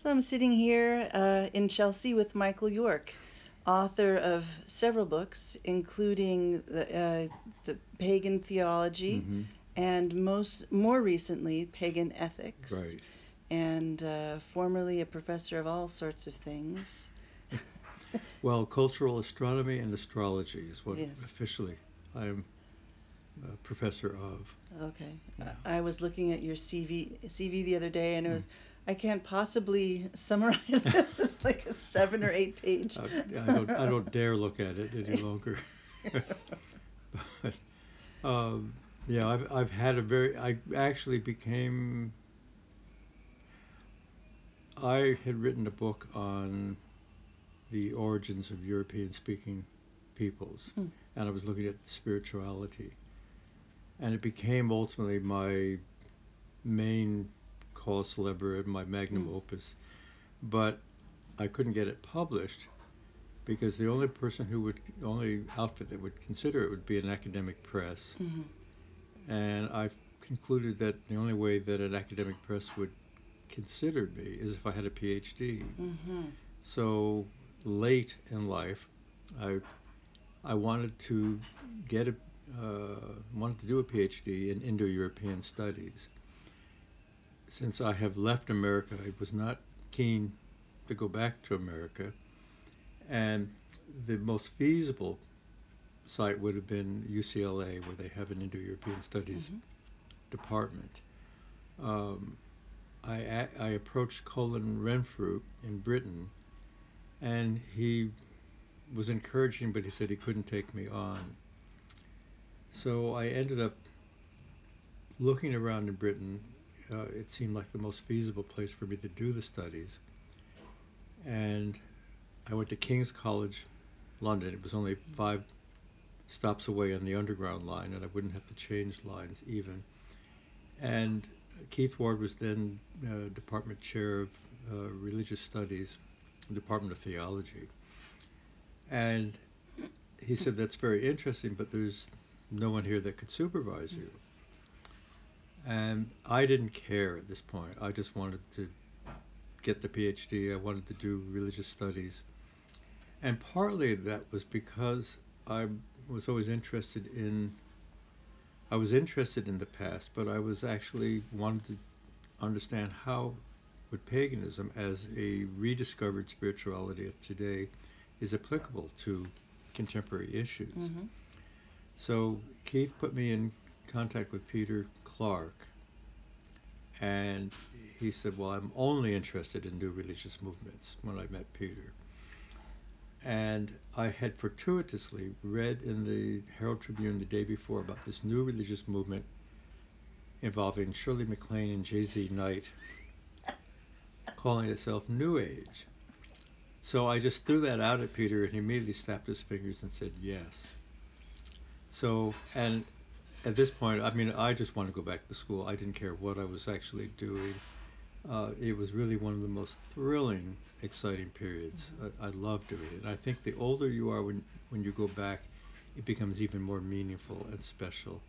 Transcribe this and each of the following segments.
So I'm sitting here uh, in Chelsea with Michael York, author of several books, including the, uh, the Pagan Theology Mhm. and most more recently Pagan Ethics. Right. And uh, formerly a professor of all sorts of things. Well, cultural astronomy and astrology is what Yes. officially I am a professor of. Okay. Yeah. I I was looking at your CV CV the other day, and it Mm. was I can't possibly summarize this. It's like a seven or eight page. I, I don't I don't dare look at it any longer. but um, yeah, I've I've had a very I actually became I had written a book on the origins of European speaking peoples Hmm. and I was looking at the spirituality and it became ultimately my main cause célèbre my magnum Mm. opus but I couldn't get it published because the only person who would the only outfit that would consider it would be an academic press Mhm. and I've concluded that the only way that an academic press would consider me is if I had a PhD. Mhm. So late in life, I I wanted to get a uh, wanted to do a PhD in Indo-European studies. Since I have left America, I was not keen to go back to America, and the most feasible site would have been UCLA, where they have an Indo-European studies Mhm. department. Um, I, I approached Colin Renfrew in Britain, and he was encouraging, but he said he couldn't take me on. So I ended up looking around in Britain. Uh, it seemed like the most feasible place for me to do the studies. And I went to King's College, London. It was only five stops away on the Underground line, and I wouldn't have to change lines even. And Keith Ward was then uh, department chair of uh, religious studies, Department of Theology. And he said, That's very interesting, but there's no one here that could supervise you. And I didn't care at this point. I just wanted to get the PhD, I wanted to do religious studies. And partly that was because I was always interested in I was interested in the past, but I was actually wanted to understand how would paganism as a rediscovered spirituality of today is applicable to contemporary issues. Mhm. So Keith put me in contact with Peter Clarke, and he said, "Well, I'm only interested in new religious movements." When I met Peter, and I had fortuitously read in the Herald Tribune the day before about this new religious movement involving Shirley MacLaine and JZ Knight, calling itself New Age. So I just threw that out at Peter, and he immediately snapped his fingers and said yes. So, and at this point, I mean, I just wanted to go back to school. I didn't care what I was actually doing. Uh, it was really one of the most thrilling, exciting periods. I, I loved doing it. And I think the older you are when, when you go back, it becomes even more meaningful and special.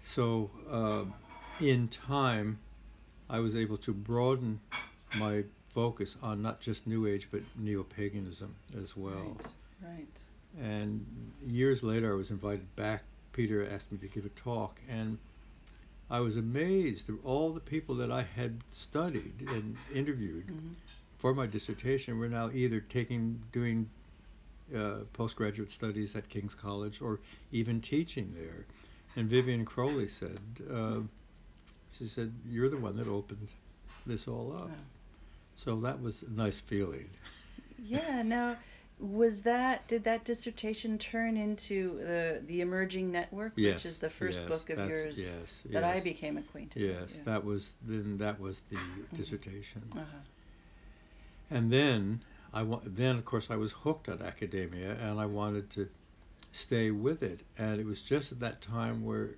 So, um, in time, I was able to broaden my focus on not just New Age, but neo paganism as well. Right. Right. And years later, I was invited back. Peter asked me to give a talk, and I was amazed at all the people that I had studied and interviewed Mhm. for my dissertation were now either taking, doing uh, postgraduate studies at King's College or even teaching there. And Vivianne Crowley said, uh, she said, "You're the one that opened this all up." Wow. So that was a nice feeling. Yeah. Now, was that did that dissertation turn into the the emerging network, Yes, which is the first yes, book of yours yes, that I became acquainted Yes, with? That was then that was the dissertation. Uh-huh. And then I wa- then of course I was hooked on academia and I wanted to stay with it. And it was just at that time where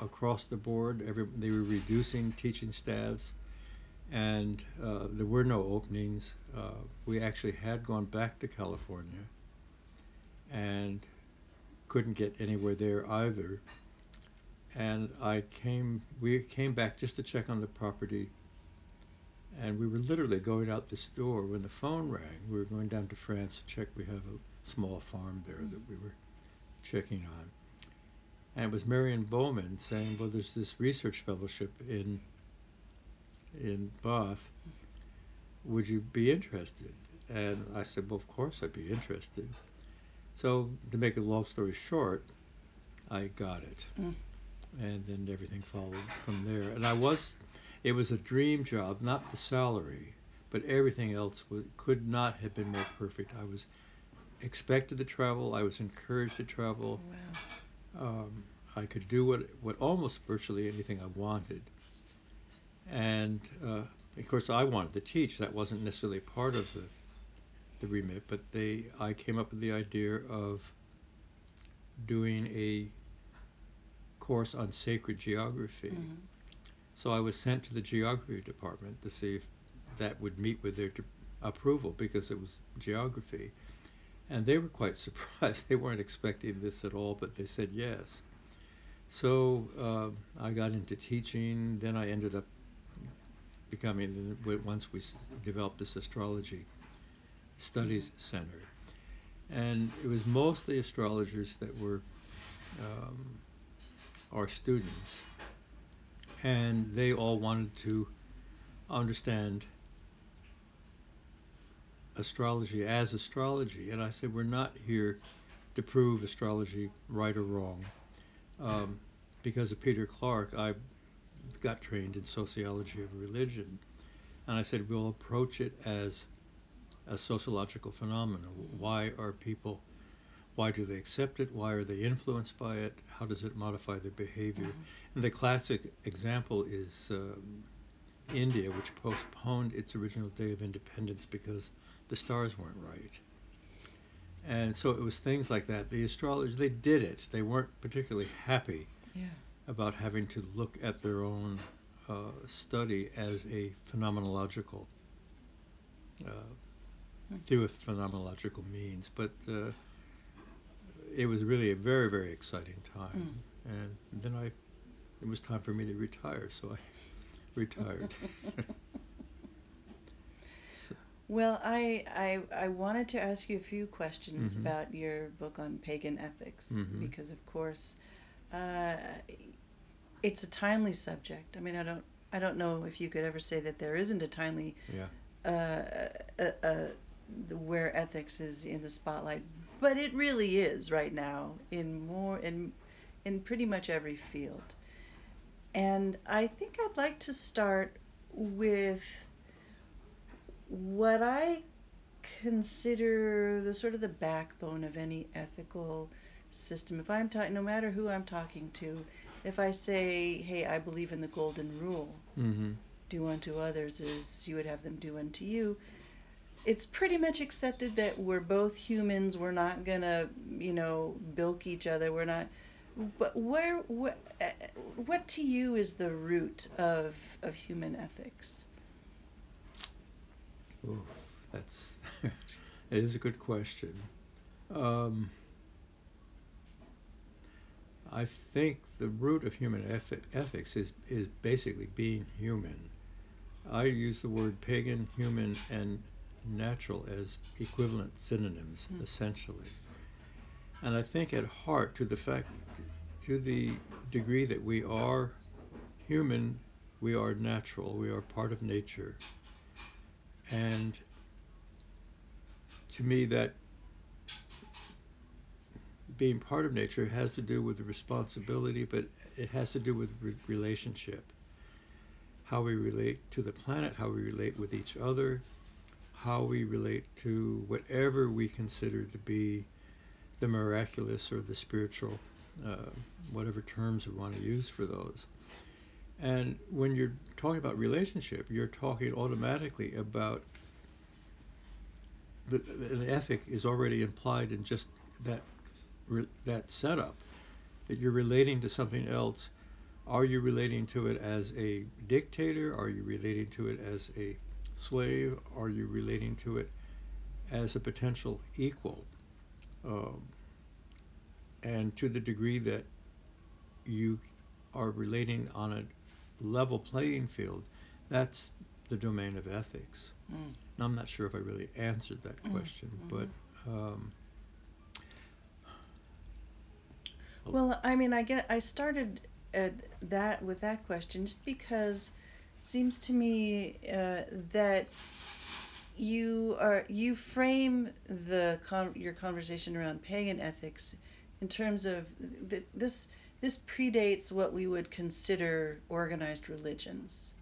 across the board every, they were reducing teaching staffs and uh, there were no openings. Uh, we actually had gone back to California and couldn't get anywhere there either. And I came, we came back just to check on the property and we were literally going out this door when the phone rang. We were going down to France to check. We have a small farm there that we were checking on. And it was Marion Bowman saying, "Well, there's this research fellowship in in Bath. Would you be interested?" And I said, "Well, of course I'd be interested." So to make a long story short, I got it, Mm. and then everything followed from there. And I was, it was a dream job, not the salary, but everything else was, could not have been more perfect. I was expected to travel. I was encouraged to travel. Wow. Um, I could do what what almost virtually anything I wanted. And uh, of course, I wanted to teach. That wasn't necessarily part of the the remit, but they I came up with the idea of doing a course on sacred geography. Mhm. So I was sent to the geography department to see if that would meet with their approval because it was geography. And they were quite surprised. They weren't expecting this at all, but they said yes. So uh, I got into teaching. Then I ended up becoming, once we developed this astrology studies center. And it was mostly astrologers that were um, our students. And they all wanted to understand astrology as astrology. And I said, we're not here to prove astrology right or wrong. Um, because of Peter Clarke, I got trained in sociology of religion. And I said, we'll approach it as a sociological phenomenon. Why are people, why do they accept it? Why are they influenced by it? How does it modify their behavior? Mhm. And the classic example is um, India, which postponed its original day of independence because the stars weren't right. And so it was things like that. The astrologers, they did it. They weren't particularly happy Yeah. About having to look at their own uh, study as a phenomenological, uh, Hmm. through a phenomenological means. But uh, it was really a very, very exciting time. And then I, it was time for me to retire, so I retired. So- Well, I, I I wanted to ask you a few questions Mhm. about your book on pagan ethics Mhm. because, of course, uh, it's a timely subject. I mean, I don't I don't know if you could ever say that there isn't a timely yeah. uh, uh, uh, where ethics is in the spotlight, but it really is right now in more in in pretty much every field. And I think I'd like to start with what I consider the sort of the backbone of any ethical system. If I'm talking, no matter who I'm talking to, if I say, "Hey, I believe in the golden rule," Mm-hmm. do unto others as you would have them do unto you. It's pretty much accepted that we're both humans. We're not gonna, you know, bilk each other. We're not. But where, what, what to you is the root of of human ethics? Oof, that's it is a good question. Um, I think the root of human ethics is is basically being human. I use the word pagan, human, and natural as equivalent synonyms, Hmm. essentially. And I think at heart, to the fact, to the degree that we are human, we are natural, we are part of nature. And to me, that being part of nature has to do with responsibility, but it has to do with re- relationship. How we relate to the planet, how we relate with each other, how we relate to whatever we consider to be the miraculous or the spiritual, uh, whatever terms we want to use for those. And when you're talking about relationship, you're talking automatically about the, an ethic is already implied in just that re, that setup that you're relating to something else. Are you relating to it as a dictator? Are you relating to it as a slave? Are you relating to it as a potential equal? Um, and to the degree that you are relating on a level playing field, that's the domain of ethics. Mm. Now, I'm not sure if I really answered that Mm, question, mhm. but um, Well, I mean, I get I started at that with that question just because it seems to me uh, that you are you frame the con- your conversation around pagan ethics in terms of th- this this predates what we would consider organized religions.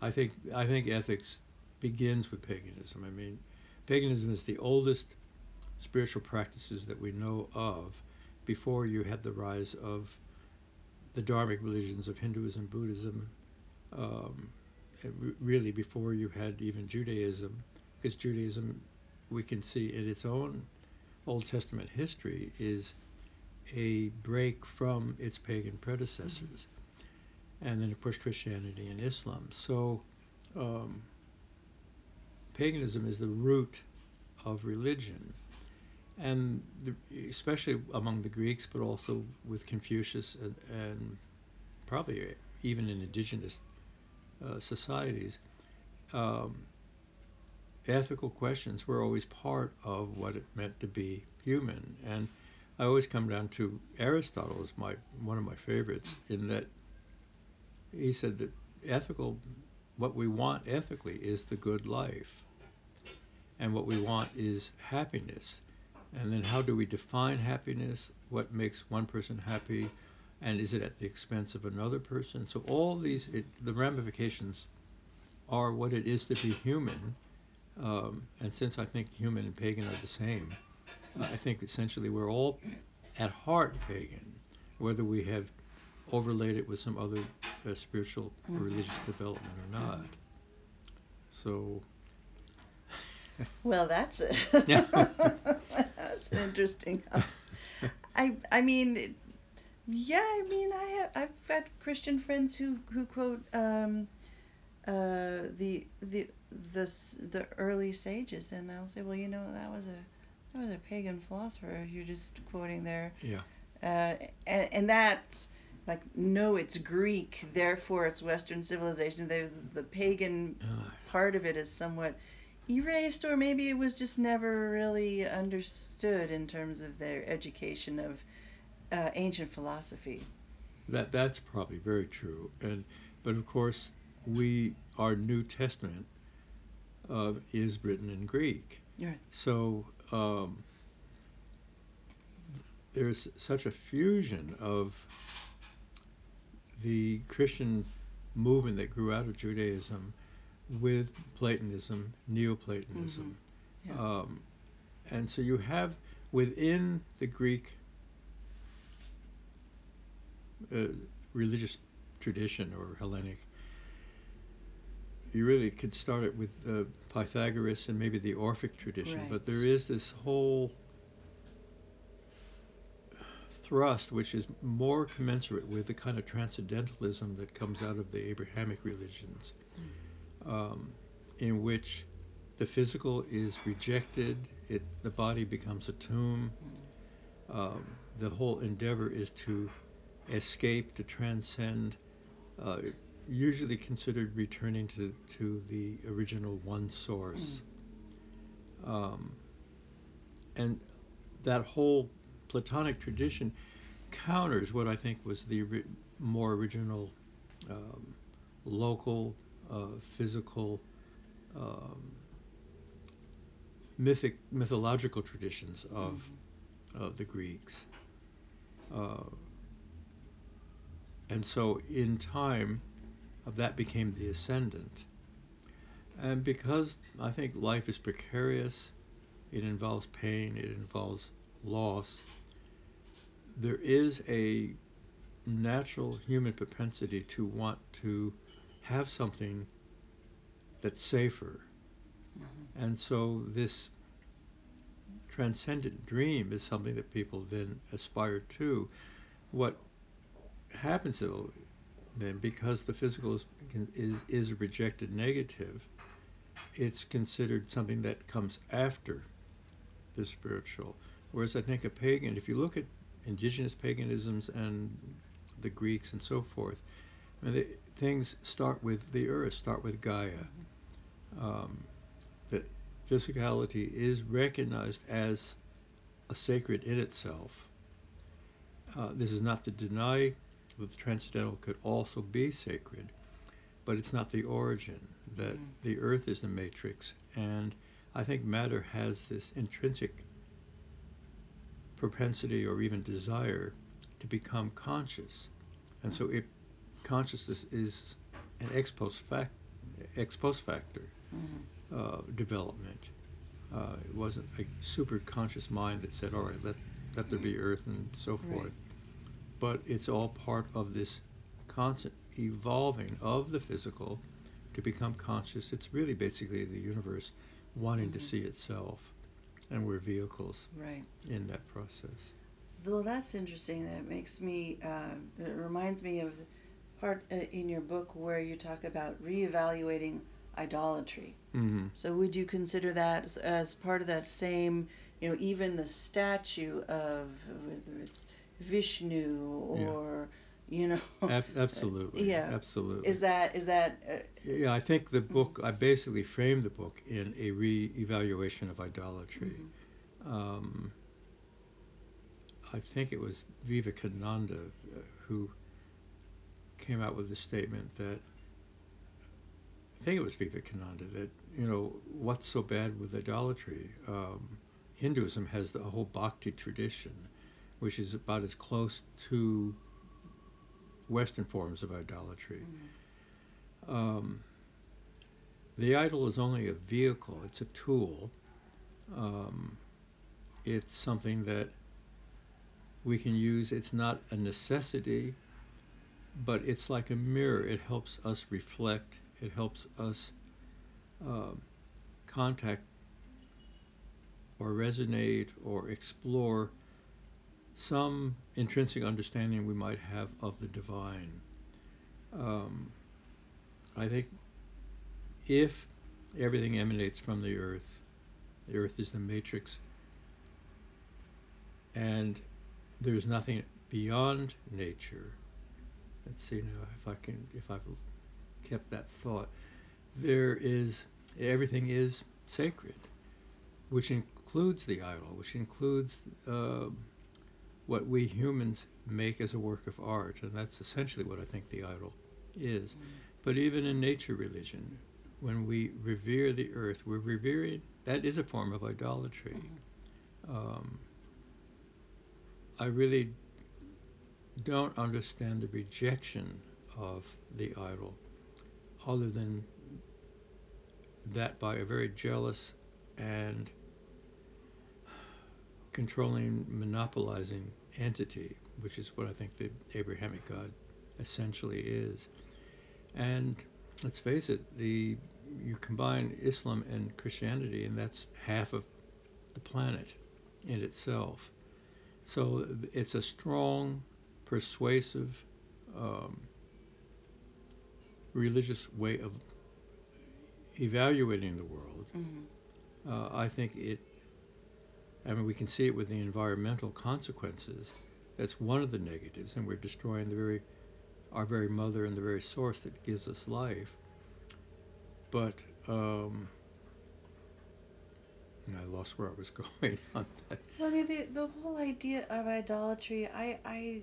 I think I think ethics begins with paganism. I mean, paganism is the oldest spiritual practices that we know of before you had the rise of the Dharmic religions of Hinduism, Buddhism, um, really before you had even Judaism, because Judaism, we can see in its own Old Testament history, is a break from its pagan predecessors. Mm-hmm. And then, of course, Christianity and Islam. So, um, paganism is the root of religion and the, especially among the Greeks, but also with Confucius and, and probably even in indigenous uh, societies, um, ethical questions were always part of what it meant to be human. And I always come down to Aristotle as my one of my favorites in that he said that ethical, what we want ethically is the good life, and what we want is happiness and then how do we define happiness? What makes one person happy? And is it at the expense of another person? So all these, it, the ramifications are what it is to be human. Um, and since I think human and pagan are the same, I think essentially we're all at heart pagan, whether we have overlaid it with some other uh, spiritual or religious development or not. So. well, that's it. That's interesting. I I mean, yeah. I mean, I have I've got Christian friends who who quote um, uh, the the the the early sages, and I'll say, well, you know, that was a that was a pagan philosopher. You're just quoting there. Yeah. Uh, and and that's like no, it's Greek, therefore it's Western civilization. There's the pagan part of it is somewhat erased or maybe it was just never really understood in terms of their education of uh, ancient philosophy. That that's probably very true, and but of course we our New Testament uh, is written in Greek. Right. So um, there's such a fusion of the Christian movement that grew out of Judaism with Platonism, Neoplatonism. Mm-hmm. Yeah. Um, and so you have within the Greek uh, religious tradition or Hellenic, you really could start it with uh, Pythagoras and maybe the Orphic tradition, right. but there is this whole thrust which is more commensurate with the kind of transcendentalism that comes out of the Abrahamic religions. Mm um, in which the physical is rejected, it, the body becomes a tomb. Um, the whole endeavor is to escape, to transcend, uh, usually considered returning to, to the original one source. Um, and that whole Platonic tradition counters what I think was the ri- more original um, local physical, um, mythic, mythological traditions of, mm-hmm. of the Greeks. Uh, and so in time, uh, that became the ascendant. And because I think life is precarious, it involves pain, it involves loss, there is a natural human propensity to want to have something that's safer. Mm-hmm. And so this transcendent dream is something that people then aspire to. What happens though, then, because the physical is, is, is a rejected negative, it's considered something that comes after the spiritual. Whereas I think a pagan, if you look at indigenous paganisms and the Greeks and so forth, I mean, they, things start with the earth, start with Gaia. Um, that physicality is recognized as a sacred in itself. Uh, this is not to deny that the transcendental could also be sacred, but it's not the origin. That Mm. the earth is the matrix, and I think matter has this intrinsic propensity or even desire to become conscious, and so it consciousness is an ex post fact ex post factor Mhm. uh, development. Uh, it wasn't a super conscious mind that said, "All right, let let there be earth and so Right. forth." But it's all part of this constant evolving of the physical to become conscious. It's really basically the universe wanting to Mhm. see itself, and we're vehicles Right. in that process. Well, that's interesting. That makes me. Uh, it reminds me of part uh, in your book where you talk about reevaluating idolatry. hmm So, would you consider that as, as part of that same? You know, even the statue of whether it's Vishnu Yeah. or you know. Ab- absolutely. Yeah. Absolutely. Is that is that? Uh, Yeah, I think the book, I basically framed the book in a re-evaluation of idolatry. mhm. Um, I think it was Vivekananda uh, who came out with the statement that, I think it was Vivekananda, that, you know, what's so bad with idolatry? Um, Hinduism has the whole bhakti tradition, which is about as close to Western forms of idolatry. Mhm. Um, the idol is only a vehicle, it's a tool. Um, it's something that we can use. It's not a necessity, but it's like a mirror. It helps us reflect, it helps us um, contact or resonate or explore some intrinsic understanding we might have of the divine. Um, I think if everything emanates from the earth, the earth is the matrix, and there's nothing beyond nature. Let's see now if I can, if I've kept that thought. There is, everything is sacred, which includes the idol, which includes uh, what we humans make as a work of art, and that's essentially what I think the idol is. Mhm. But even in nature religion, when we revere the earth, we're revering, that is a form of idolatry. Mhm. Um, I really don't understand the rejection of the idol, other than that by a very jealous and controlling, monopolizing entity, which is what I think the Abrahamic God essentially is. And let's face it, the you combine Islam and Christianity, and that's half of the planet in itself. So it's a strong, persuasive, um, religious way of evaluating the world. Mhm. Uh, I think it. I mean, we can see it with the environmental consequences. That's one of the negatives, and we're destroying the very, our very mother and the very source that gives us life. But um, I lost where I was going on that. Well, I mean, the the whole idea of idolatry, I I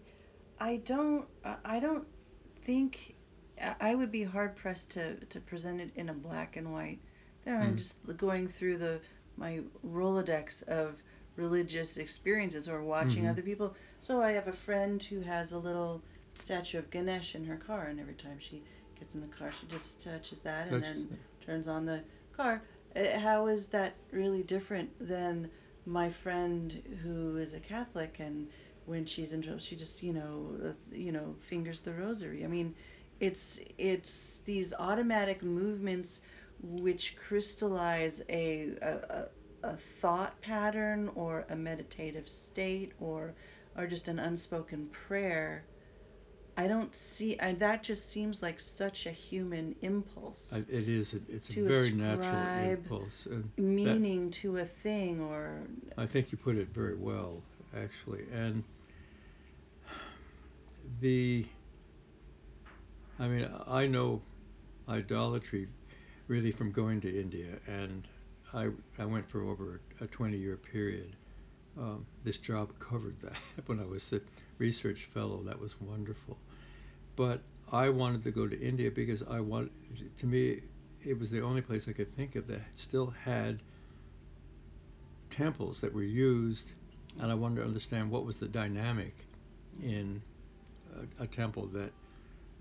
I don't I- don't think I would be hard pressed to to present it in a black and white. There, I'm Mm. just going through the my Rolodex of religious experiences or watching Mhm. other people. So I have a friend who has a little statue of Ganesh in her car, and every time she gets in the car, she just touches that and then turns on the car. Uh, How is that really different than my friend who is a Catholic and when she's in trouble, she just you know you know fingers the rosary. I mean, it's it's these automatic movements which crystallize a a, a, a thought pattern or a meditative state or or just an unspoken prayer. I don't see I, that just seems like such a human impulse. I, it is. A, it's a very natural impulse, and meaning to a thing or I think you put it very well, actually. And the I mean, I know idolatry really from going to India, and I I went for over a 20 year period. Um, this job covered that when I was the research fellow. That was wonderful. But I wanted to go to India because I wanted, to me, it was the only place I could think of that still had temples that were used, and I wanted to understand what was the dynamic in a, a temple that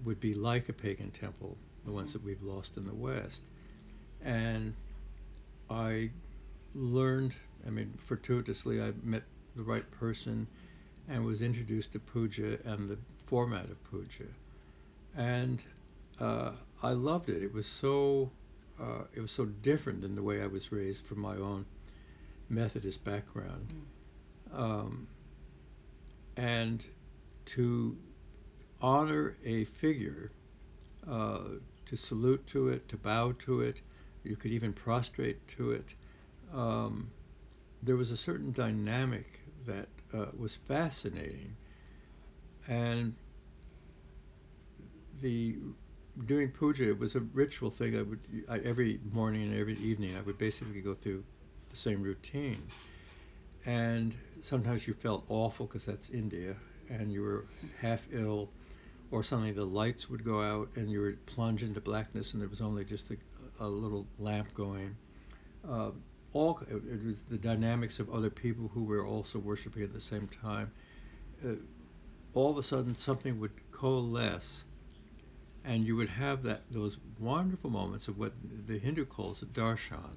would be like a pagan temple, the ones that we've lost in the West. And I learned, I mean, fortuitously, I met the right person and was introduced to puja and the format of puja. And uh, I loved it. It was so uh, it was so different than the way I was raised from my own Methodist background. Mm. Um, and to honor a figure, uh, to salute to it, to bow to it, you could even prostrate to it. Um, there was a certain dynamic that uh, was fascinating. And the doing puja was a ritual thing. I would I, every morning and every evening I would basically go through the same routine. And sometimes you felt awful because that's India, and you were half ill, or suddenly the lights would go out and you would plunge into blackness, and there was only just a, a little lamp going. Uh, all it, was the dynamics of other people who were also worshiping at the same time. Uh, all of a sudden, something would coalesce and you would have that those wonderful moments of what the Hindu calls a darshan,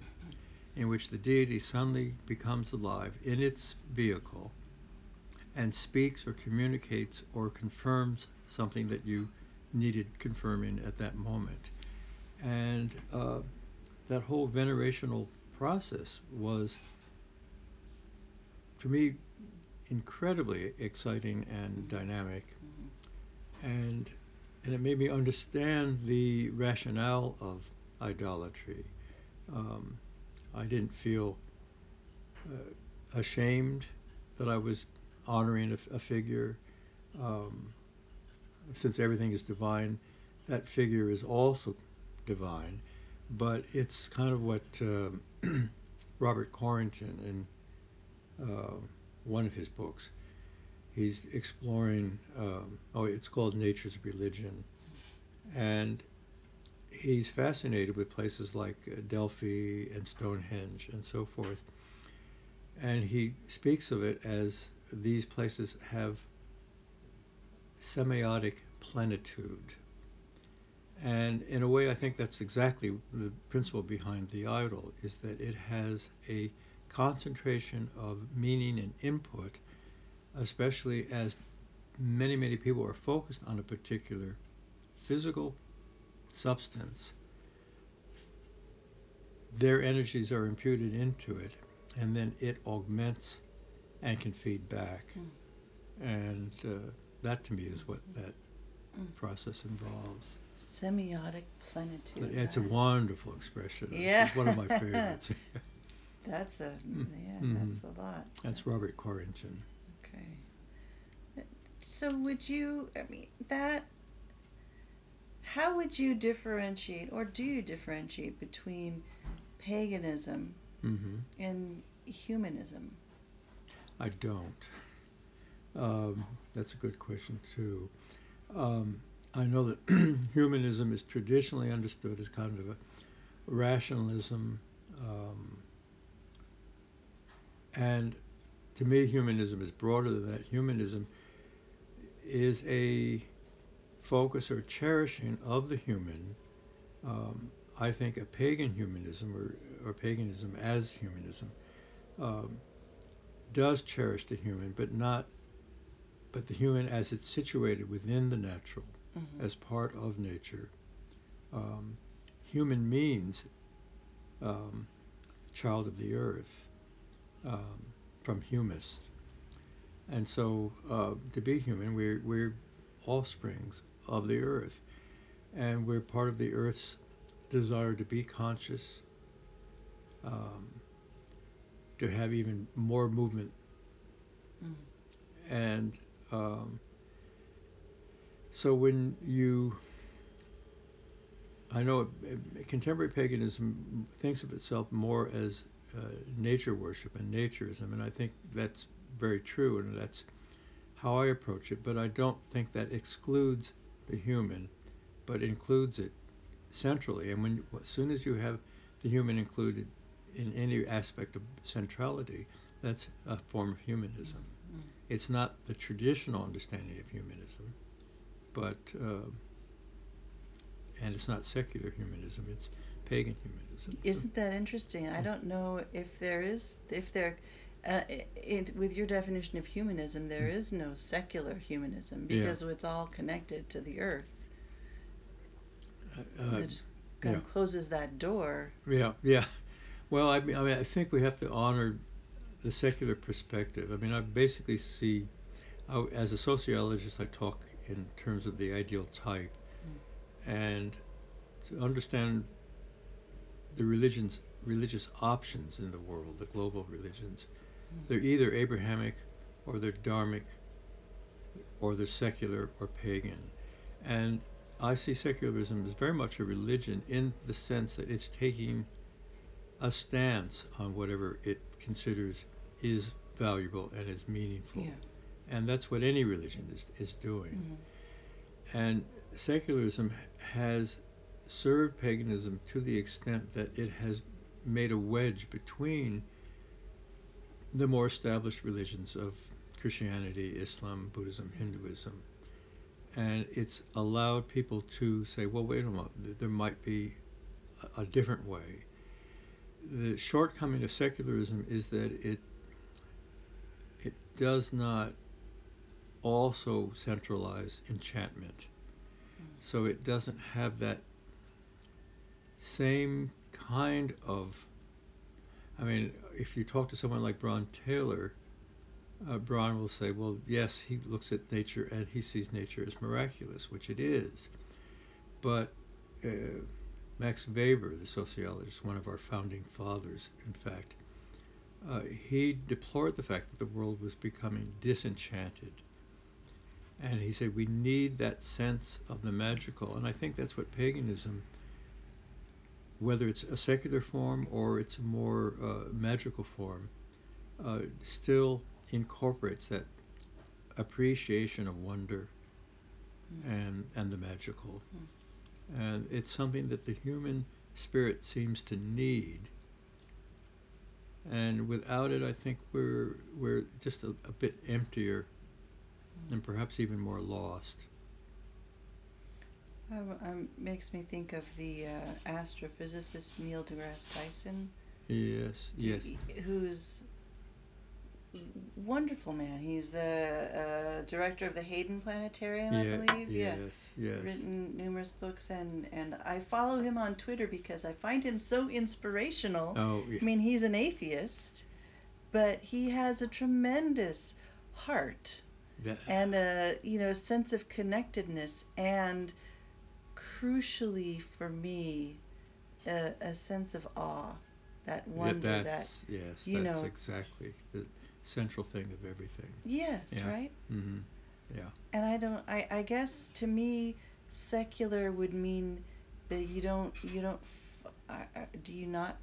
in which the deity suddenly becomes alive in its vehicle and speaks or communicates or confirms something that you needed confirming at that moment. And uh, that whole venerational process was, to me, incredibly exciting and dynamic. And and it made me understand the rationale of idolatry. Um, I didn't feel uh, ashamed that I was honoring a, a figure. Um, since everything is divine, that figure is also divine. But it's kind of what uh, Robert Corrington in uh, one of his books he's exploring. Um, oh, it's called Nature's Religion, and he's fascinated with places like uh, Delphi and Stonehenge and so forth. And he speaks of it as these places have semiotic plenitude. And in a way, I think that's exactly the principle behind the idol, is that it has a concentration of meaning and input especially as many, many people are focused on a particular physical substance, their energies are imputed into it, and then it augments and can feed back. Mm. And uh, that to me is what that mm. process involves. Semiotic plenitude. It's a wonderful expression. Yeah. It's one of my favorites. that's a mm. yeah, mm-hmm. that's a lot. That's, that's Robert Corrington. Okay. So would you, I mean, that, how would you differentiate, or do you differentiate between paganism mm-hmm. and humanism? I don't. Um, that's a good question, too. Um, I know that humanism is traditionally understood as kind of a rationalism, um, and to me, humanism is broader than that. Humanism is a focus or cherishing of the human. Um, I think a pagan humanism or, or paganism as humanism um, does cherish the human, but not, but the human as it's situated within the natural, mm-hmm. as part of nature. Um, human means um, child of the earth. Um, from humus. And so, uh, to be human, we're, we're offsprings of the earth. And we're part of the earth's desire to be conscious, um, to have even more movement. Mm. And um, so when you I know contemporary paganism thinks of itself more as uh, nature worship and naturism, and I think that's very true, and that's how I approach it. But I don't think that excludes the human, but includes it centrally. And when as soon as you have the human included in any aspect of centrality, that's a form of humanism. It's not the traditional understanding of humanism, but uh, and it's not secular humanism. It's pagan humanism. Isn't that interesting? I don't know if there is if there. Uh, it, with your definition of humanism, there mm. no secular humanism because yeah. it's all connected to the earth. Uh, it just kind yeah. of closes that door. Yeah, yeah. Well, I mean, I think we have to honor the secular perspective. I mean, I basically see, I, as a sociologist, I talk in terms of the ideal type, mm. and to understand the religions, religious options in the world, the global religions, mm. they're either Abrahamic, or they're dharmic, or they're secular or pagan, and I see secularism as very much a religion in the sense that it's taking a stance on whatever it considers is valuable and is meaningful. Yeah. And that's what any religion is, is doing. Mm-hmm. And secularism has served paganism to the extent that it has made a wedge between the more established religions of Christianity, Islam, Buddhism, Hinduism. And it's allowed people to say, well, wait a minute, there might be a, a different way the shortcoming of secularism is that it it does not also centralize enchantment. So it doesn't have that same kind of. I mean, if you talk to someone like Bron Taylor, uh, Bron will say, well, yes, he looks at nature and he sees nature as miraculous, which it is. But uh, Max Weber, the sociologist, one of our founding fathers, in fact, uh, he deplored the fact that the world was becoming disenchanted. And he said we need that sense of the magical. And I think that's what paganism, whether it's a secular form or it's a more uh, magical form, uh, still incorporates that appreciation of wonder mm. and, and the magical. Mm and it's something that the human spirit seems to need. And without it, I think we're we're just a, a bit emptier, and perhaps even more lost. Um, um, makes me think of the uh, astrophysicist Neil deGrasse Tyson. Yes, yes. Who's wonderful man. He's the uh, director of the Hayden Planetarium, I believe. Yes, yeah. yes. Written numerous books, and and I follow him on Twitter because I find him so inspirational. Oh, yeah. I mean, he's an atheist, but he has a tremendous heart yeah. and a you know sense of connectedness, and crucially for me, a, a sense of awe that wonder yeah, that yes, you that's know exactly central thing of everything. Yes, yeah. right? Mm-hmm. Yeah. And I don't I, I guess to me secular would mean that you don't you don't do you not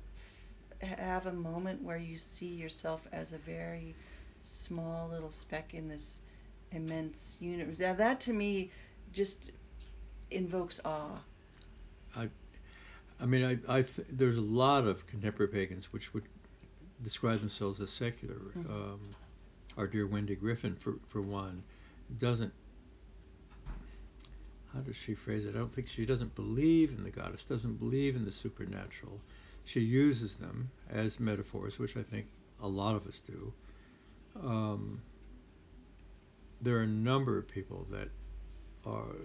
have a moment where you see yourself as a very small little speck in this immense universe. Now that to me just invokes awe. I, I mean, I, I th- there's a lot of contemporary pagans which would describe themselves as secular. Mm-hmm. Um, our dear Wendy Griffin, for, for one, doesn't. How does she phrase it? I don't think she doesn't believe in the goddess, doesn't believe in the supernatural. She uses them as metaphors, which I think a lot of us do. Um, there are a number of people that are,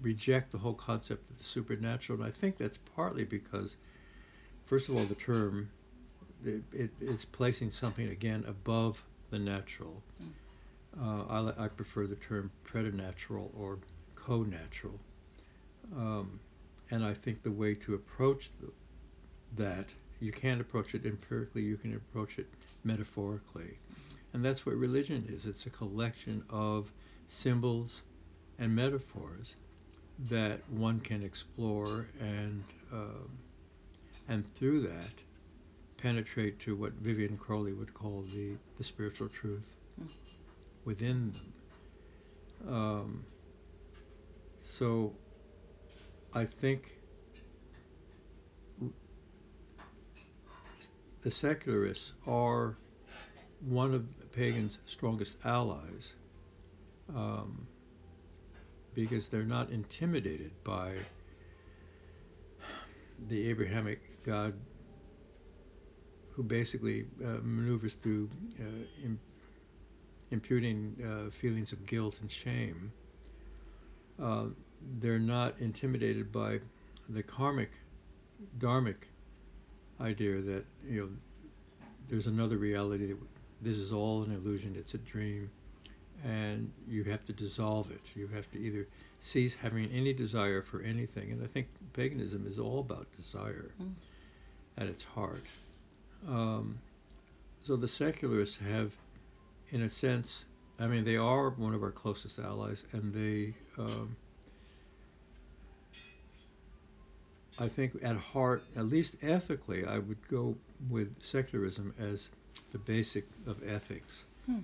reject the whole concept of the supernatural, and I think that's partly because, first of all, the term it, it, it's placing something again above the natural. Uh, I, I, prefer the term preternatural or co-natural, um, and I think the way to approach the, that you can't approach it empirically. You can approach it metaphorically, and that's what religion is. It's a collection of symbols and metaphors that one can explore and um, and through that penetrate to what Vivianne Crowley would call the, the spiritual truth within them. Um, so I think the secularists are one of pagan's strongest allies um, because they're not intimidated by the Abrahamic God who basically uh, maneuvers through uh, imputing uh, feelings of guilt and shame. Uh, they're not intimidated by the karmic, dharmic idea that you know there's another reality that this is all an illusion, it's a dream, and you have to dissolve it. You have to either cease having any desire for anything, and I think paganism is all about desire Mm. at its heart. Um, so the secularists have, in a sense, I mean, they are one of our closest allies, and they, um, I think, at heart, at least ethically, I would go with secularism as the basic of ethics. Hmm.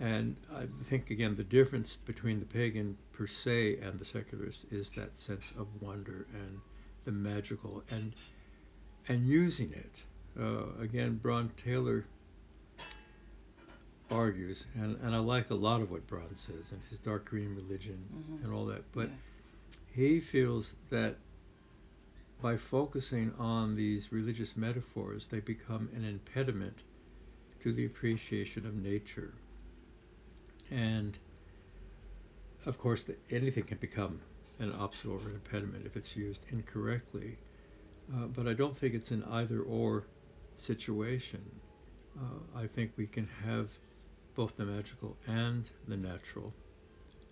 And I think, again, the difference between the pagan per se and the secularist is that sense of wonder and the magical and and using it. Uh, again, Bron Taylor argues, and, and I like a lot of what Bron says and his dark green religion Mhm. and all that, but Yeah. he feels that by focusing on these religious metaphors, they become an impediment to the appreciation of nature. And of course, the, anything can become an obstacle or an impediment if it's used incorrectly. Uh, but I don't think it's an either or situation. Uh, I think we can have both the magical and the natural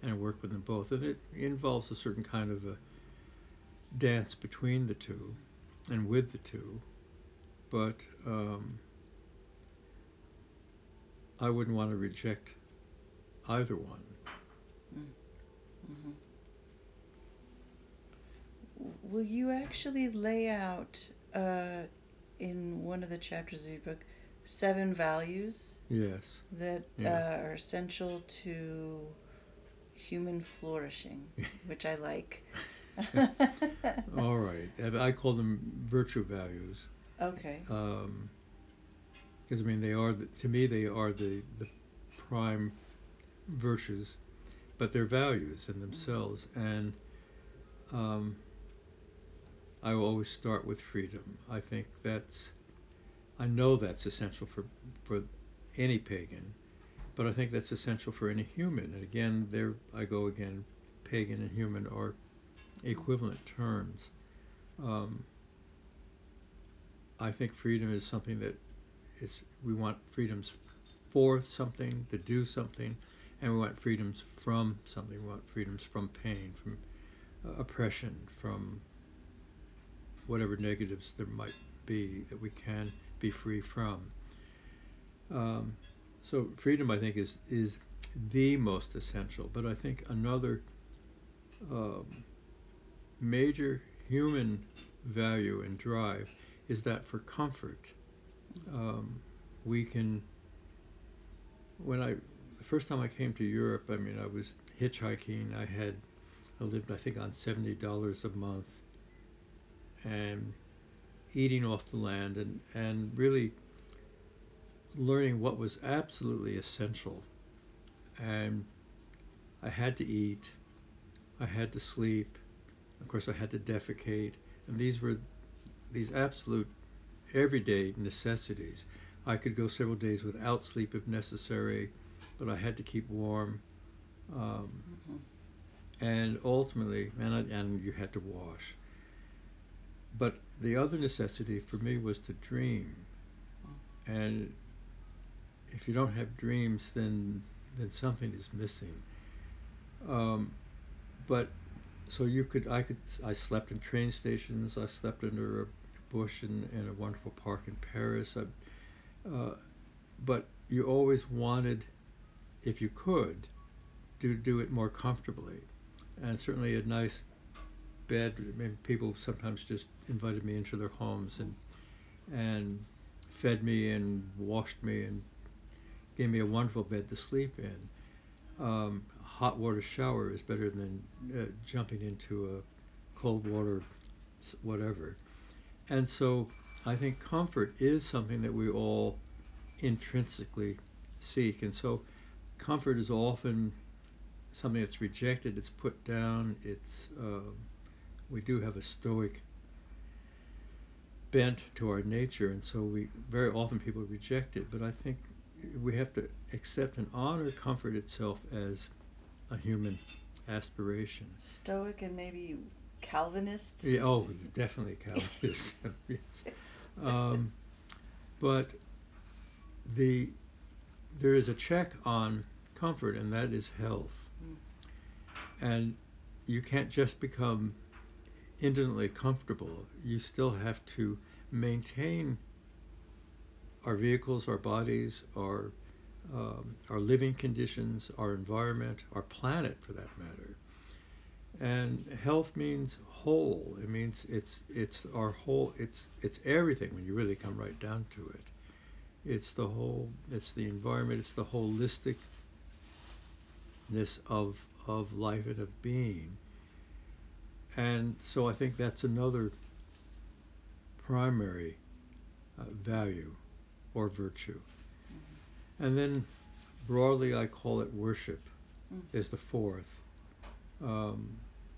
and work with them both. And it involves a certain kind of a dance between the two and with the two. But um, I wouldn't want to reject either one. Mhm. Will you actually lay out uh, in one of the chapters of your book seven values Yes. that Yes. uh, are essential to human flourishing, which I like? All right. I call them virtue values. Okay. Um, because I mean they are the, to me they are the the prime virtues, but they're values in themselves, and um, I always start with freedom. I think that's I know that's essential for for any pagan, but I think that's essential for any human. And again, there I go again. Pagan and human are equivalent terms. Um, I think freedom is something that is we want freedoms for something to do something, and we want freedoms from something. We want freedoms from pain, from uh, oppression, from whatever negatives there might be that we can be free from. Um, so freedom, I think, is is the most essential. But I think another um, major human value and drive is that for comfort. Um, we can. When I the first time I came to Europe, I mean, I was hitchhiking. I had I lived, I think, on seventy dollars a month, and eating off the land, and and really learning what was absolutely essential. And I had to eat, I had to sleep, of course, I had to defecate, and these were these absolute everyday necessities. I could go several days without sleep if necessary, but I had to keep warm. Um, Mhm. and ultimately, and, I, and you had to wash. But the other necessity for me was to dream. And if you don't have dreams, then then something is missing. Um, but so you could, I could, I slept in train stations. I slept under a bush in, in a wonderful park in Paris. I, uh, but you always wanted, if you could, to do it more comfortably. And certainly a nice bed. People sometimes just invited me into their homes and and fed me and washed me and gave me a wonderful bed to sleep in. Um, hot water shower is better than uh, jumping into a cold water whatever. And so I think comfort is something that we all intrinsically seek. And so comfort is often something that's rejected, it's put down, it's um, we do have a stoic bent to our nature, and so we very often people reject it. But I think we have to accept and honor comfort itself as a human aspiration. Stoic and maybe Calvinist. Yeah, oh, definitely Calvinist. yes. Um, but the there is a check on comfort, and that is health. Mm. And you can't just become intimately comfortable. You still have to maintain our vehicles, our bodies, our um, our living conditions, our environment, our planet, for that matter. And health means whole. It means it's it's our whole. It's it's everything when you really come right down to it. It's the whole. It's the environment. It's the holisticness of of life and of being. And so I think that's another primary uh, value or virtue. Mm-hmm. And then broadly, I call it worship, mm. is the fourth. Um,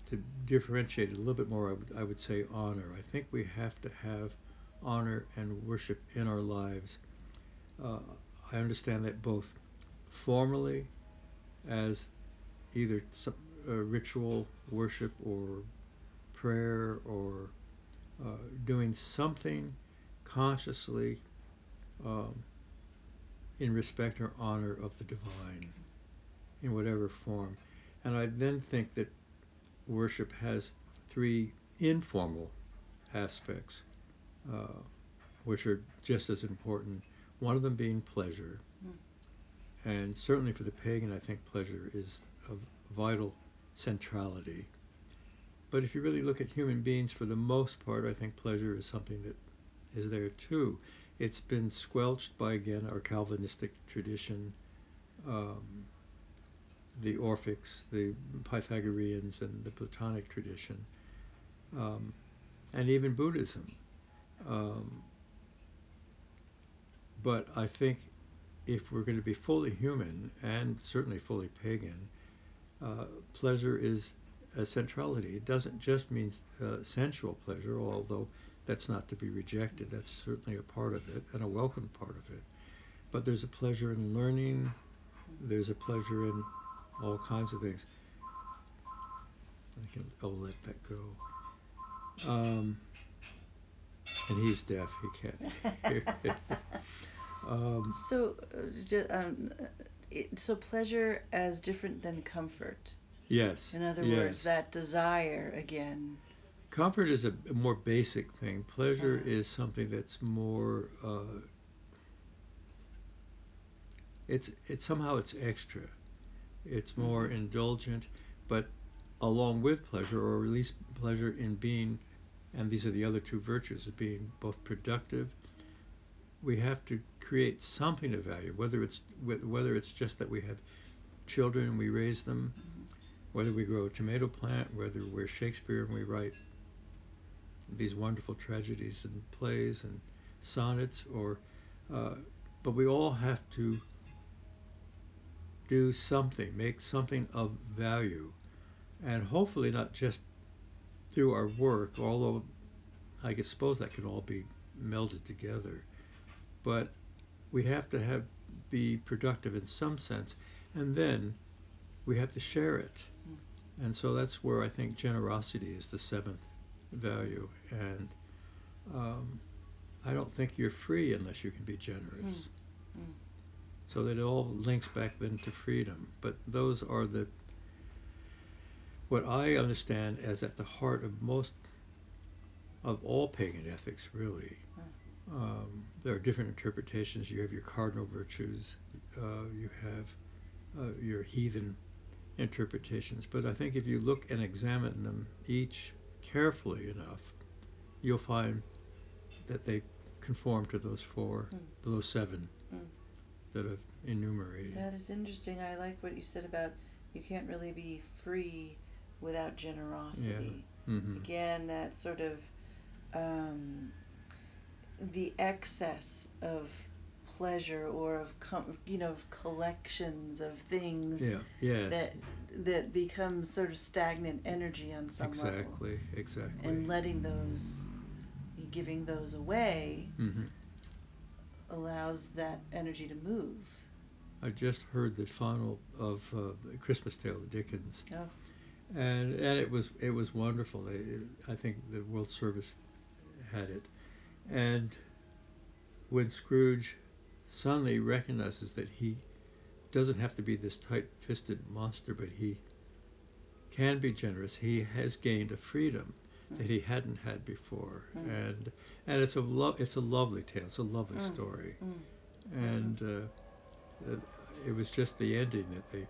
to differentiate it a little bit more, I would, I would say honor. I think we have to have honor and worship in our lives. Uh, I understand that both formally as either some, uh, ritual worship or prayer or uh, doing something consciously um, in respect or honor of the divine in whatever form. And I then think that worship has three informal aspects, uh, which are just as important. One of them being pleasure. Mm. And certainly for the pagan, I think pleasure is of vital centrality. But if you really look at human beings, for the most part, I think pleasure is something that is there too. It's been squelched by, again, our Calvinistic tradition, um, the Orphics, the Pythagoreans, and the Platonic tradition, um, and even Buddhism. Um, but I think if we're going to be fully human and certainly fully pagan, uh, pleasure is a centrality. It doesn't just mean uh, sensual pleasure, although that's not to be rejected. That's certainly a part of it and a welcome part of it. But there's a pleasure in learning. There's a pleasure in all kinds of things. I can I'll let that go. Um, and he's deaf. He can't hear. um, so, uh, um, it, so pleasure as different than comfort. Yes. In other yes. words, that desire again. Comfort is a, more basic thing. Pleasure uh-huh. is something that's more. Uh, it's it's somehow it's extra. It's more mm-hmm. indulgent, but along with pleasure, or at least pleasure in being, and these are the other two virtues of being both productive. We have to create something of value, whether it's whether it's just that we have children and we raise them, mm-hmm. Whether we grow a tomato plant, whether we're Shakespeare and we write these wonderful tragedies and plays and sonnets, or uh, but we all have to do something, make something of value, and hopefully not just through our work, although I suppose that can all be melded together. But we have to have be productive in some sense, and then we have to share it. And so that's where I think generosity is the seventh value. And um, I don't think you're free unless you can be generous. Mm. Mm so that it all links back then to freedom. But those are the what I understand as at the heart of most of all pagan ethics, really. Um, there are different interpretations. You have your cardinal virtues, uh, you have uh, your heathen interpretations. But I think if you look and examine them, each carefully enough, you'll find that they conform to those four, Mm. those seven Mm. that I've enumerated. That is interesting. I like what you said about you can't really be free without generosity. hmm Again, that sort of um, the excess of pleasure or of com- you know of collections of things Yeah. Yes. that that becomes sort of stagnant energy on some level, exactly. Exactly. and letting those, giving those away hmm allows that energy to move. I just heard the final of uh, the Christmas Tale of Dickens, Oh. and and it was it was wonderful. They, I think the World Service had it, and when Scrooge suddenly recognizes that he doesn't have to be this tight-fisted monster, but he can be generous. He has gained a freedom that he hadn't had before, Mm. and and it's a lo- it's a lovely tale. It's a lovely Mm. story, Mm. and uh, it was just the ending that they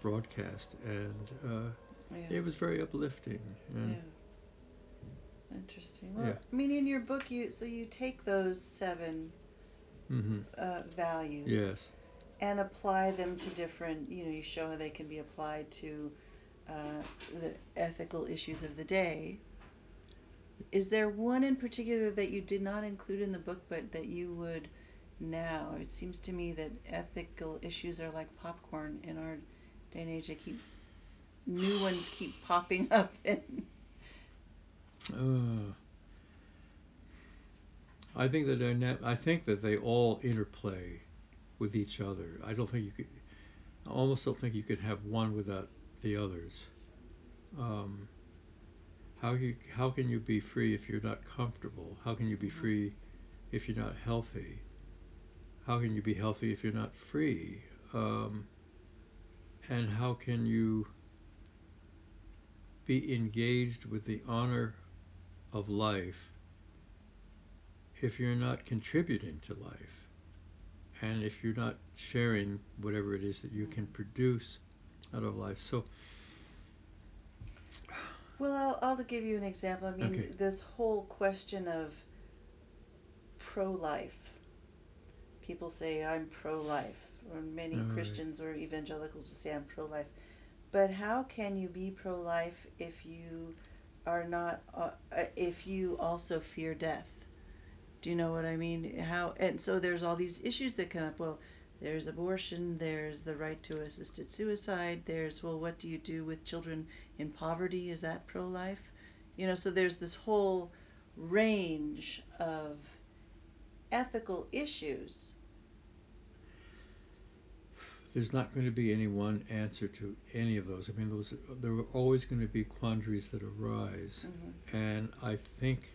broadcast, and uh, Yeah. it was very uplifting. Yeah. Interesting. Well, Yeah. I mean, in your book, you so you take those seven hmm uh, values yes, and apply them to different. You know, you show how they can be applied to uh, the ethical issues of the day. Is there one in particular that you did not include in the book, but that you would now? It seems to me that ethical issues are like popcorn in our day and age. They keep new ones keep popping up, and Uh, I think that dyna- I think that they all interplay with each other. I don't think you could. I almost don't think you could have one without the others. Um, how you how can you be free if you're not comfortable? How can you be Mhm. free if you're not healthy? How can you be healthy if you're not free? Um, and how can you be engaged with the honor of life if you're not contributing to life and if you're not sharing whatever it is that you can produce out of life so Well, I'll, I'll give you an example. I mean, Okay. this whole question of pro life. People say, I'm pro life, or many All right. Christians or evangelicals will say, I'm pro life. But how can you be pro life if you are not, uh, if you also fear death? Do you know what I mean? How, and so there's all these issues that come up. Well, there's abortion, there's the right to assisted suicide, there's, well, what do you do with children in poverty? Is that pro life? You know, so there's this whole range of ethical issues. there's not going to be any one answer to any of those i mean those there are always going to be quandaries that arise hmm and i think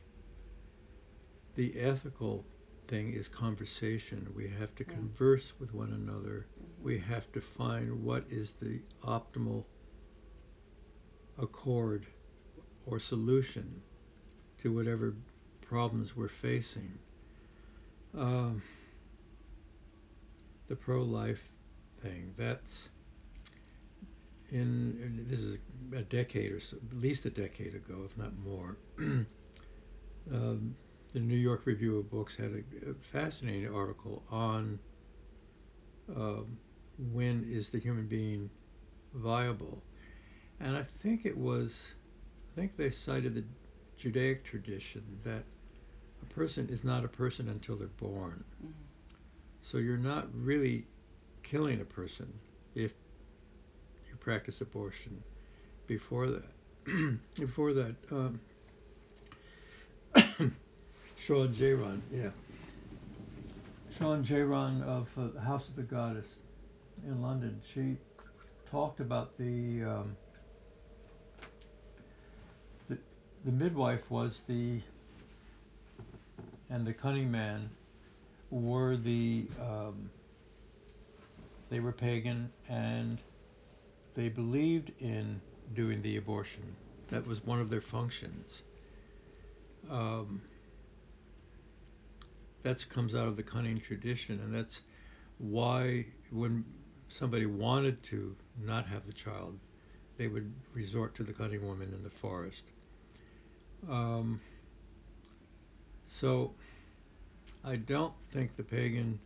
the ethical thing is conversation we have to Mm. converse with one another hmm we have to find what is the optimal accord or solution to whatever problems we're facing. Um, the pro-life thing, that's in, in- this is a decade or so, at least a decade ago, if not more. um, the New York Review of Books had a, a fascinating article on um, when is the human being viable, and I think it was, I think they cited the Judaic tradition that a person is not a person until they're born. hmm So you're not really killing a person if you practice abortion. Before that, before that, um, Shan Jayran, yeah, Shan Jayran of uh, the House of the Goddess in London, she talked about the um, the the midwife was the and the cunning man were the um, they were pagan and they believed in doing the abortion. That was one of their functions. Um, that comes out of the cunning tradition, and that's why when somebody wanted to not have the child, they would resort to the cunning woman in the forest. Um, so I don't think the pagan.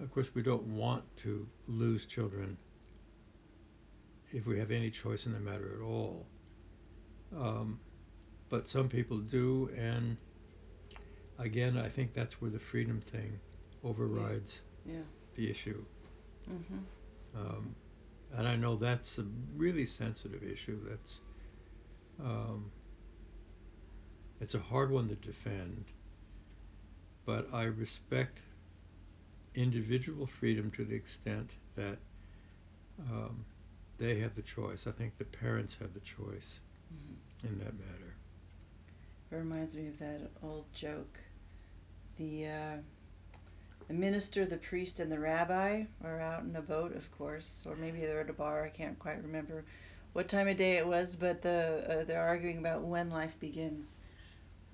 Of course, we don't want to lose children if we have any choice in the matter at all. Um, but some people do, and again, I think that's where the freedom thing overrides Yeah. the issue. Mhm. Um, and I know that's a really sensitive issue. That's um, it's a hard one to defend, but I respect individual freedom to the extent that um, they have the choice. I think the parents have the choice Mhm. in that matter. It reminds me of that old joke. The uh, the minister, the priest, and the rabbi are out in a boat, of course, or maybe they're at a bar. I can't quite remember what time of day it was, but the uh, they're arguing about when life begins.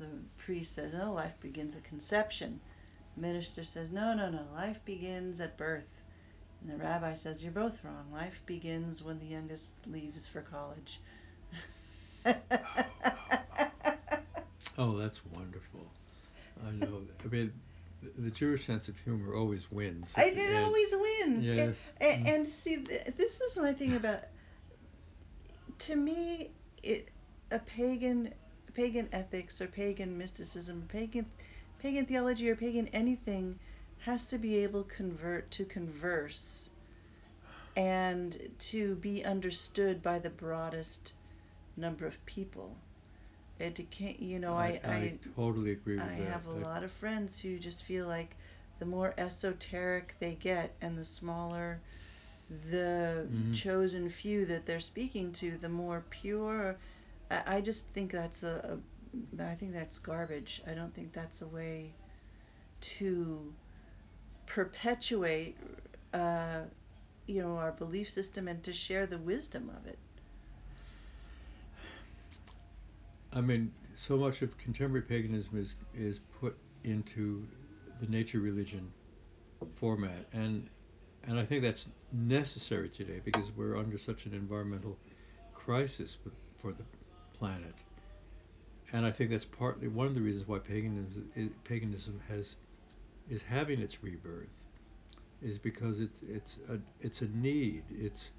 The priest says, "No, life begins at conception." The minister says, "No, no, no. Life begins at birth." And the rabbi says, "You're both wrong. Life begins when the youngest leaves for college." Oh, that's wonderful. I know. I mean, the, the Jewish sense of humor always wins. I, it end. always wins. Yes. And, Mm. and see, this is my thing about. To me, it a pagan, pagan ethics or pagan mysticism, pagan, pagan theology or pagan anything, has to be able convert to converse, and to be understood by the broadest number of people. It can't, you know, I, I, totally agree with I that. have a I- lot of friends who just feel like the more esoteric they get and the smaller the Mhm. chosen few that they're speaking to, the more pure. I, I just think that's a, a. I think that's garbage. I don't think that's a way to perpetuate, uh, you know, our belief system and to share the wisdom of it. I mean, so much of contemporary paganism is is put into the nature religion format, and and I think that's necessary today because we're under such an environmental crisis for the planet, and I think that's partly one of the reasons why paganism is, paganism has is having its rebirth, is because it's it's a it's a need. It's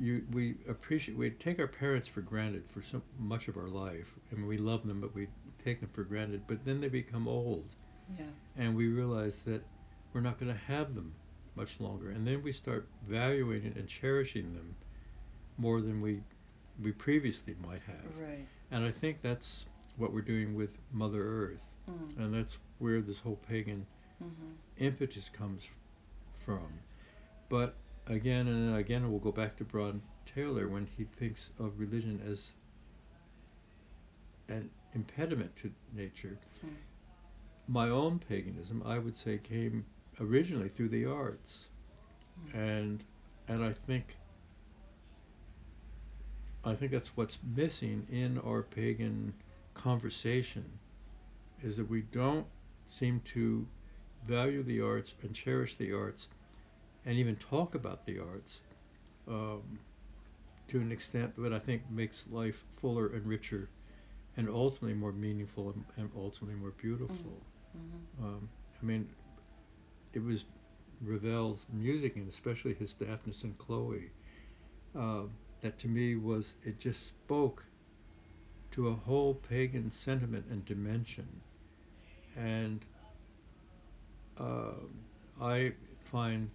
you we appreciate we take our parents for granted for so much of our life and we love them but we take them for granted but then they become old Yeah. and we realize that we're not going to have them much longer and then we start valuing and cherishing them more than we we previously might have Right. and i think that's what we're doing with mother earth Mm. and that's where this whole pagan hmm impetus comes from. But again and again, we'll go back to Bron Taylor when he thinks of religion as an impediment to nature. Mm. My own paganism, I would say, came originally through the arts, Mm. and and I think I think that's what's missing in our pagan conversation is that we don't seem to value the arts and cherish the arts and even talk about the arts um, to an extent that I think makes life fuller and richer and ultimately more meaningful and, and ultimately more beautiful. hmm Um, I mean, it was Ravel's music and especially his Daphnis and Chloe uh, that to me was, it just spoke to a whole pagan sentiment and dimension. And um I find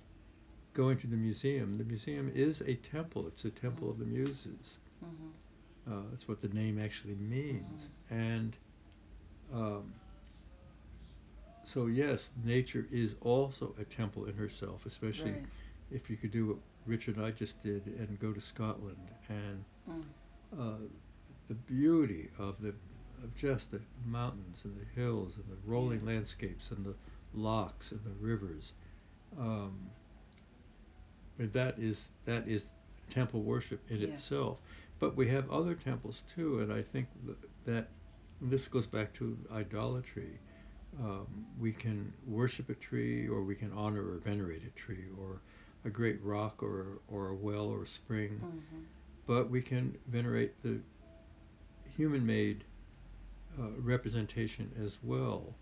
going to the museum, the museum is a temple. It's a temple of the muses. hmm Uh, that's what the name actually means. And um, so, yes, nature is also a temple in herself, especially Right. if you could do what Richard and I just did and go to Scotland and Mm. uh, the beauty of the of just the mountains and the hills and the rolling Yeah. landscapes and the lochs and the rivers. Um, that is that is temple worship in Yeah. itself. But we have other temples too, and I think that this goes back to idolatry. Um, we can worship a tree, or we can honor or venerate a tree, or a great rock, or or a well or a spring. hmm But we can venerate the human-made uh, representation as well,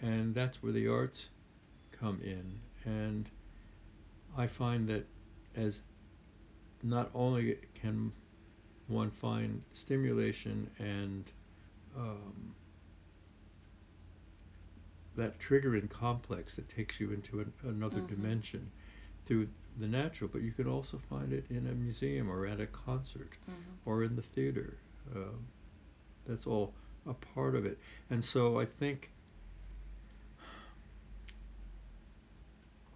and that's where the arts come in. And I find that as not only can one find stimulation and um, that triggering complex that takes you into an, another Mhm. dimension through the natural, but you can also find it in a museum or at a concert Mhm. or in the theater. Um, that's all a part of it. And so I think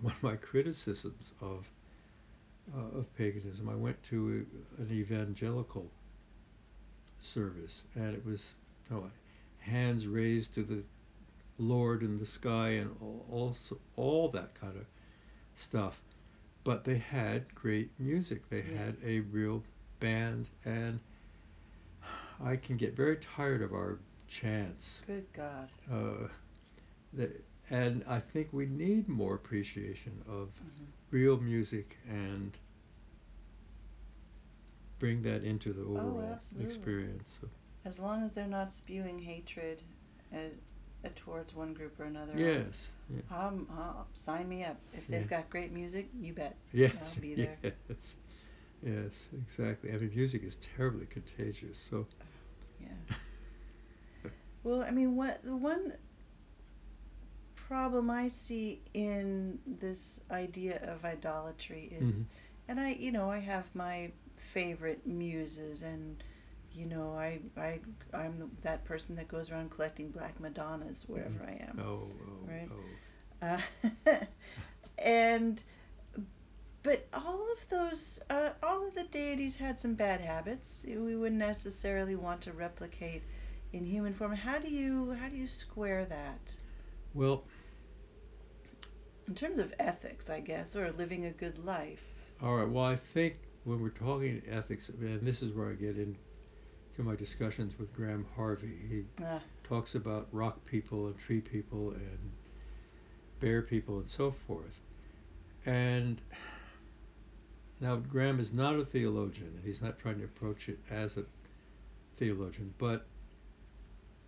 one of my criticisms of uh, of paganism, I went to a, an evangelical service, and it was you know, hands raised to the Lord in the sky and all, also all that kind of stuff. But they had great music. They Yeah. had a real band, and I can get very tired of our chants. Good God. Uh, that, and I think we need more appreciation of Mhm. real music and bring that into the Oh, overall absolutely. experience. So, As long as they're not spewing hatred uh, uh, towards one group or another. I'll- yes. Yeah. Um, uh, sign me up. If they've Yeah. got great music, you bet. Yes. I'll be there. Yes. Yes. Exactly. I mean, music is terribly contagious. So. Yeah. Well, I mean, what the one problem I see in this idea of idolatry is, Mhm. and I, you know, I have my favorite muses, and you know, I, I, I'm the, that person that goes around collecting black Madonnas wherever I am. Oh. Oh. Right. Oh. Uh, and but all of those uh, all of the deities had some bad habits we wouldn't necessarily want to replicate in human form how do you how do you square that Well. In terms of ethics i guess or living a good life All right. Well, I think when we're talking ethics, and this is where I get into my discussions with Graham Harvey. He Ah. talks about rock people and tree people and bear people and so forth. And now Graham is not a theologian, and he's not trying to approach it as a theologian, but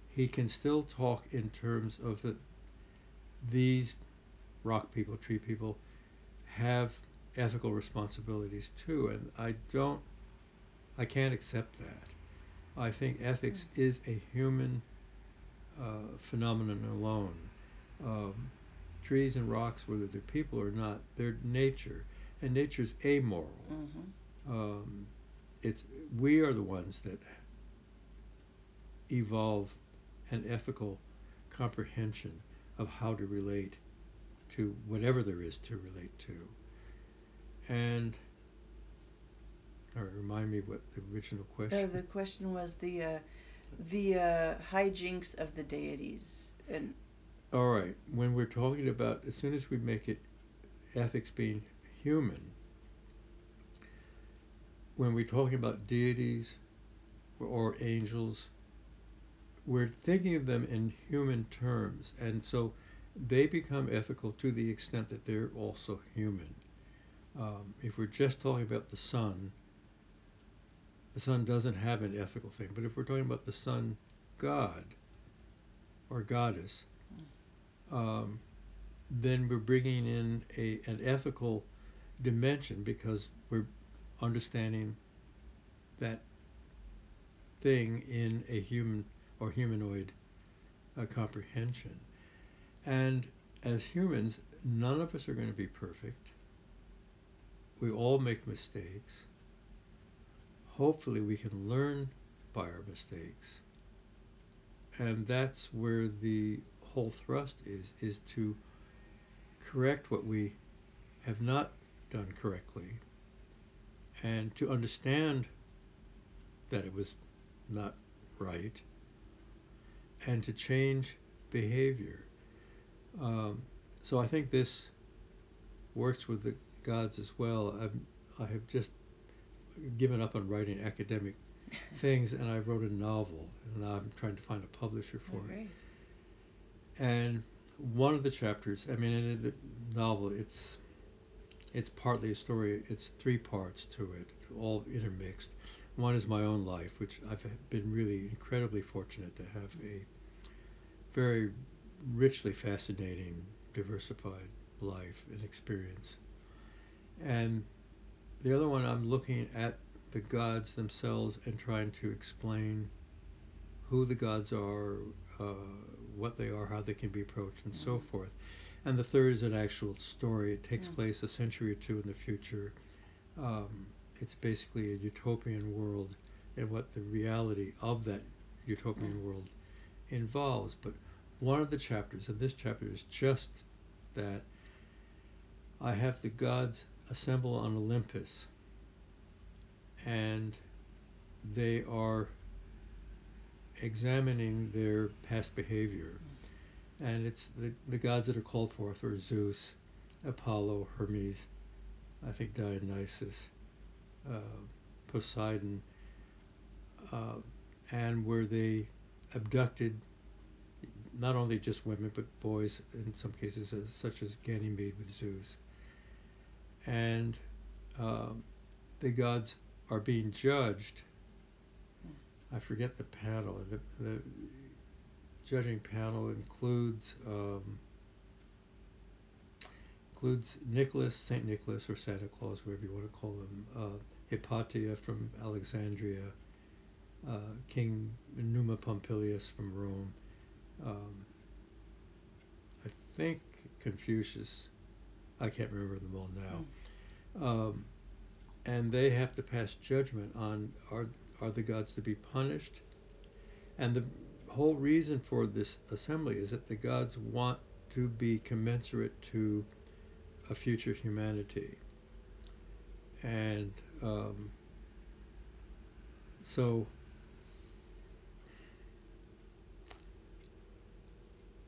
he can still talk in terms of the, these rock people, tree people, have ethical responsibilities too, and I don't, I can't accept that. I think ethics is a human uh, phenomenon alone. Um, trees and rocks, whether they're people or not, they're nature, and nature's amoral. hmm Um, it's we are the ones that evolve an ethical comprehension of how to relate to whatever there is to relate to. And all right, remind me what the original question. Uh, the question was the uh, the uh, hijinks of the deities and All right, when we're talking about, as soon as we make it ethics being human, when we're talking about deities or angels, we're thinking of them in human terms, and so they become ethical to the extent that they're also human. Um, if we're just talking about the sun, the sun doesn't have an ethical thing, but if we're talking about the sun god or goddess, um, then we're bringing in a, an ethical dimension because we're understanding that thing in a human or humanoid uh, comprehension. And as humans, none of us are going to be perfect. We all make mistakes. Hopefully, we can learn by our mistakes. And that's where the whole thrust is, is to correct what we have not done correctly and to understand that it was not right and to change behavior. Um, so I think this works with the gods as well. I've, I have just given up on writing academic things and I wrote a novel and now I'm trying to find a publisher for Oh, it. And one of the chapters, I mean, in the novel, it's it's partly a story. It's three parts to it, all intermixed. One is my own life, which I've been really incredibly fortunate to have a very richly fascinating, diversified life and experience. And the other one, I'm looking at the gods themselves and trying to explain who the gods are, uh, what they are, how they can be approached, and so forth. And the third is an actual story. It takes place a century or two in the future. Um, it's basically a utopian world and what the reality of that utopian world involves. But one of the chapters, and this chapter is just that I have the gods assemble on Olympus, and they are examining their past behavior. And it's the, the gods that are called forth are Zeus, Apollo, Hermes, I think Dionysus, uh, Poseidon, uh, and where they abducted not only just women but boys in some cases, as, such as Ganymede with Zeus. And um, the gods are being judged. I forget the panel. The, the judging panel includes um, includes Nicholas, Saint Nicholas, or Santa Claus, whatever you want to call him, uh, Hypatia from Alexandria, uh, King Numa Pompilius from Rome, um, I think Confucius. I can't remember them all now. Mm. Um, and they have to pass judgment on are are the gods to be punished, and the whole reason for this assembly is that the gods want to be commensurate to a future humanity, and um, so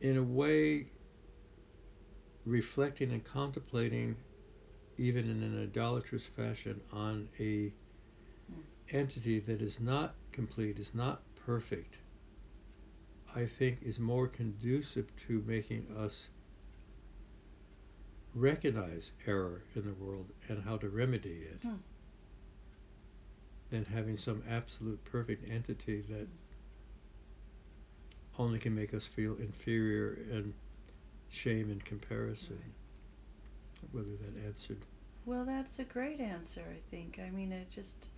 in a way, reflecting and contemplating, even in an idolatrous fashion, on a entity that is not complete, is not perfect, I think is more conducive to making us recognize error in the world and how to remedy it hmm. than having some absolute perfect entity that only can make us feel inferior and shame in comparison. Right. Whether that answered. Well, that's a great answer, I think. I mean, it just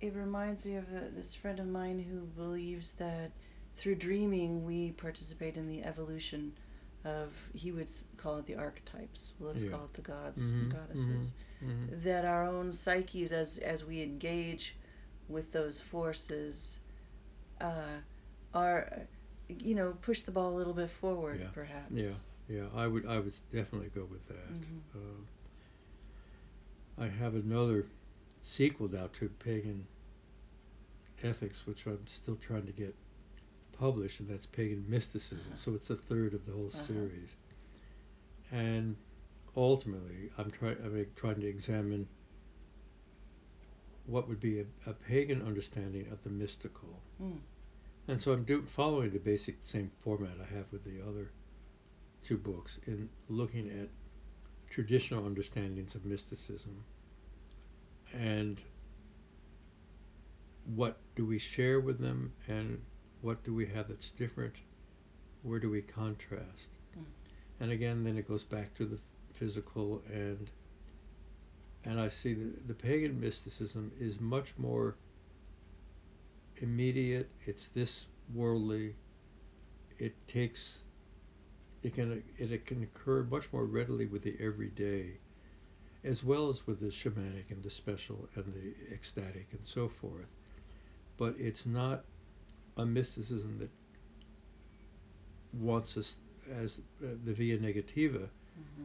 it reminds me of a, uh, this friend of mine who believes that through dreaming we participate in the evolution of he would call it the archetypes. Well, let's yeah. call it the gods mm-hmm, and goddesses. Mm-hmm, mm-hmm. That our own psyches, as as we engage with those forces, uh, are you know, push the ball a little bit forward, yeah. perhaps. Yeah, yeah. I would, I would definitely go with that. Mm-hmm. Uh, I have another sequel now to Pagan Ethics, which I'm still trying to get published, and that's Pagan Mysticism. Uh-huh. So it's a third of the whole uh-huh. series. And ultimately, I'm trying, I'm trying to examine what would be a, a pagan understanding of the mystical. Mm. And so I'm do, following the basic same format I have with the other two books in looking at traditional understandings of mysticism. And what do we share with them and what do we have that's different? Where do we contrast? Mm. and again then it goes back to the physical and and I see that the pagan mysticism is much more immediate, it's this worldly, it takes it can it, it can occur much more readily with the everyday as well as with the shamanic and the special and the ecstatic and so forth. But it's not a mysticism that wants us as uh, the via negativa, mm-hmm.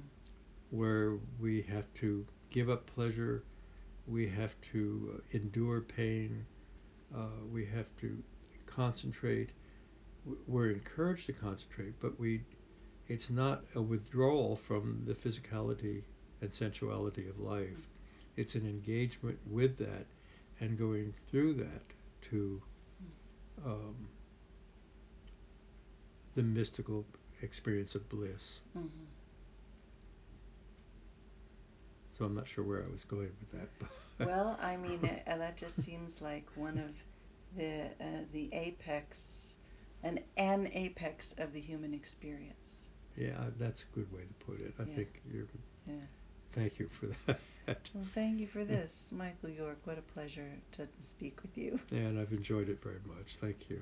where we have to give up pleasure, we have to uh, endure pain, uh, we have to concentrate. We're encouraged to concentrate, but we it's not a withdrawal from the physicality and sensuality of life. It's an engagement with that and going through that to um, the mystical experience of bliss. Mm-hmm. So I'm not sure where I was going with that. Well, I mean, uh, that just seems like one of the uh, the apex, an an apex of the human experience. Yeah, that's a good way to put it. I Yeah. think you're. Yeah. Thank you for that. Well, thank you for this, Michael York. What a pleasure to speak with you. And I've enjoyed it very much. Thank you.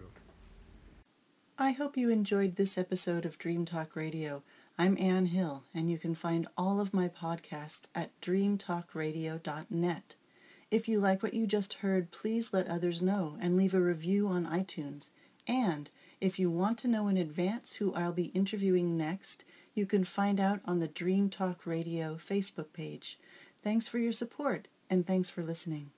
I hope you enjoyed this episode of Dream Talk Radio. I'm Ann Hill, and you can find all of my podcasts at dreamtalkradio.net. If you like what you just heard, please let others know and leave a review on iTunes. And if you want to know in advance who I'll be interviewing next, you can find out on the Dream Talk Radio Facebook page. Thanks for your support, and thanks for listening.